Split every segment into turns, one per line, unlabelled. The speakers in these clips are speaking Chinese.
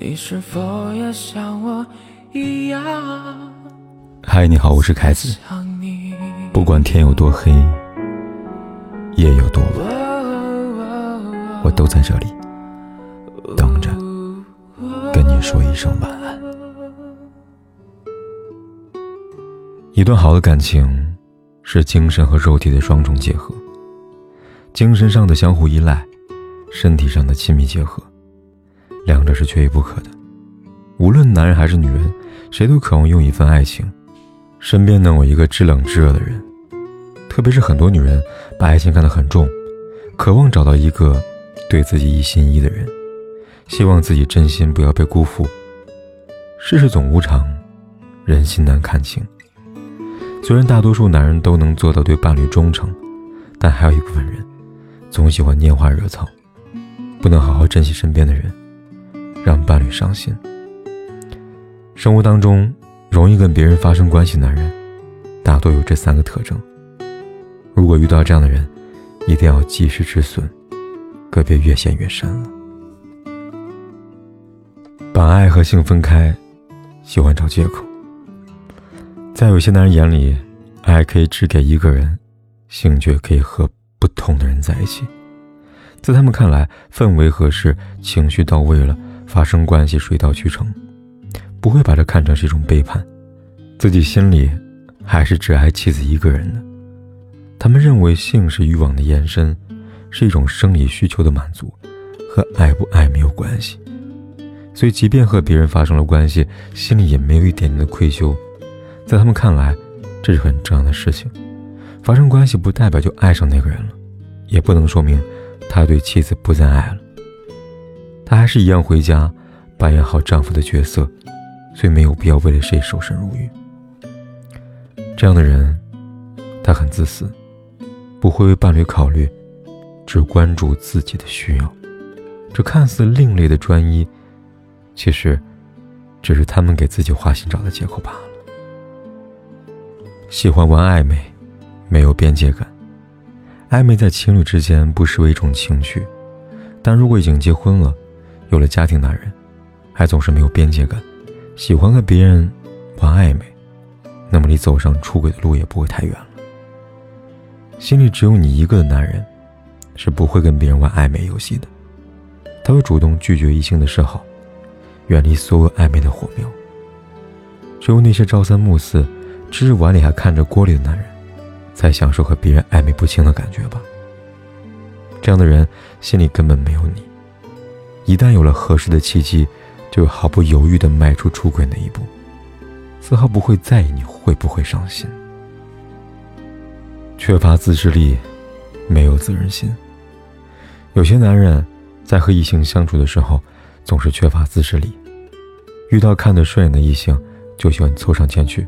你是否也像我一样？
嗨，你好，我是凯子。不管天有多黑，夜有多晚，我都在这里等着跟你说一声晚安。一段好的感情是精神和肉体的双重结合，精神上的相互依赖，身体上的亲密结合。两者是缺一不可的，无论男人还是女人，谁都渴望拥一份爱情，身边能有一个知冷知热的人。特别是很多女人把爱情看得很重，渴望找到一个对自己一心一意的人，希望自己真心不要被辜负。世事总无常，人心难看清。虽然大多数男人都能做到对伴侣忠诚，但还有一部分人总喜欢拈花惹草，不能好好珍惜身边的人。让伴侣伤心。生活当中容易跟别人发生关系的，男人大多有这三个特征。如果遇到这样的人，一定要及时止损，可别越陷越深了。把爱和性分开，喜欢找借口。在有些男人眼里，爱可以只给一个人，性却可以和不同的人在一起。在他们看来，氛围合适，情绪到位了。发生关系水到渠成，不会把这看成是一种背叛，自己心里还是只爱妻子一个人的。他们认为性是欲望的延伸，是一种生理需求的满足，和爱不爱没有关系。所以，即便和别人发生了关系，心里也没有一点点的愧疚。在他们看来，这是很正常的事情。发生关系不代表就爱上那个人了，也不能说明他对妻子不再爱了。她还是一样回家，扮演好丈夫的角色，所以没有必要为了谁守身如玉。这样的人，他很自私，不会为伴侣考虑，只关注自己的需要。这看似另类的专一，其实只是他们给自己花心找的借口罢了。喜欢玩暧昧，没有边界感。暧昧在情侣之间不失为一种情趣，但如果已经结婚了，有了家庭，男人还总是没有边界感，喜欢和别人玩暧昧，那么离走上出轨的路也不会太远了。心里只有你一个的男人，是不会跟别人玩暧昧游戏的，他会主动拒绝异性的示好，远离所有暧昧的火苗。只有那些朝三暮四、吃着碗里还看着锅里的男人，才享受和别人暧昧不清的感觉吧。这样的人心里根本没有你。一旦有了合适的契机，就毫不犹豫地迈出出轨那一步，丝毫不会在意你会不会伤心。缺乏自制力，没有责任心。有些男人在和异性相处的时候，总是缺乏自制力，遇到看得顺眼的异性，就喜欢凑上前去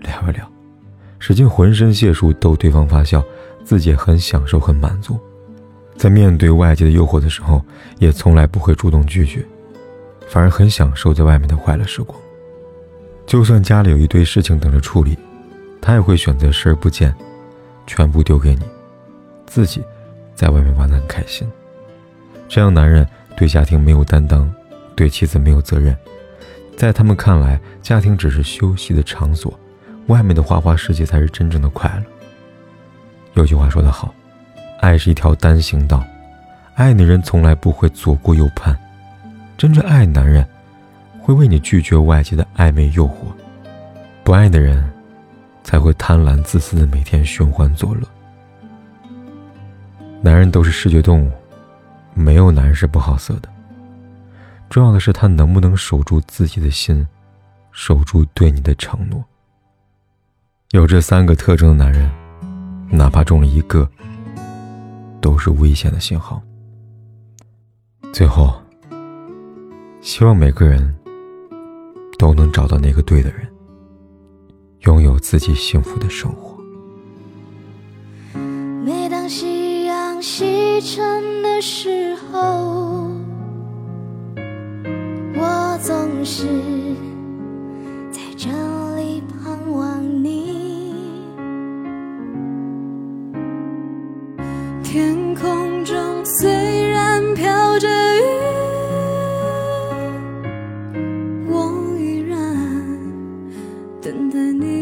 聊一聊，使尽浑身解数逗对方发笑，自己很享受，很满足。在面对外界的诱惑的时候，也从来不会主动拒绝，反而很享受在外面的快乐时光。就算家里有一堆事情等着处理，他也会选择视而不见，全部丢给你，自己在外面玩得很开心。这样男人对家庭没有担当，对妻子没有责任，在他们看来，家庭只是休息的场所，外面的花花世界才是真正的快乐。有句话说得好。爱是一条单行道，爱的人从来不会左顾右盼，真正爱男人，会为你拒绝外界的暧昧诱惑；不爱的人，才会贪婪自私的每天寻欢作乐。男人都是视觉动物，没有男人是不好色的。重要的是他能不能守住自己的心，守住对你的承诺。有这三个特征的男人，哪怕中了一个。都是危险的信号。最后，希望每个人都能找到那个对的人，拥有自己幸福的生活。
每当夕阳西沉的时候，我总是天空中虽然飘着雨
我依然等待你。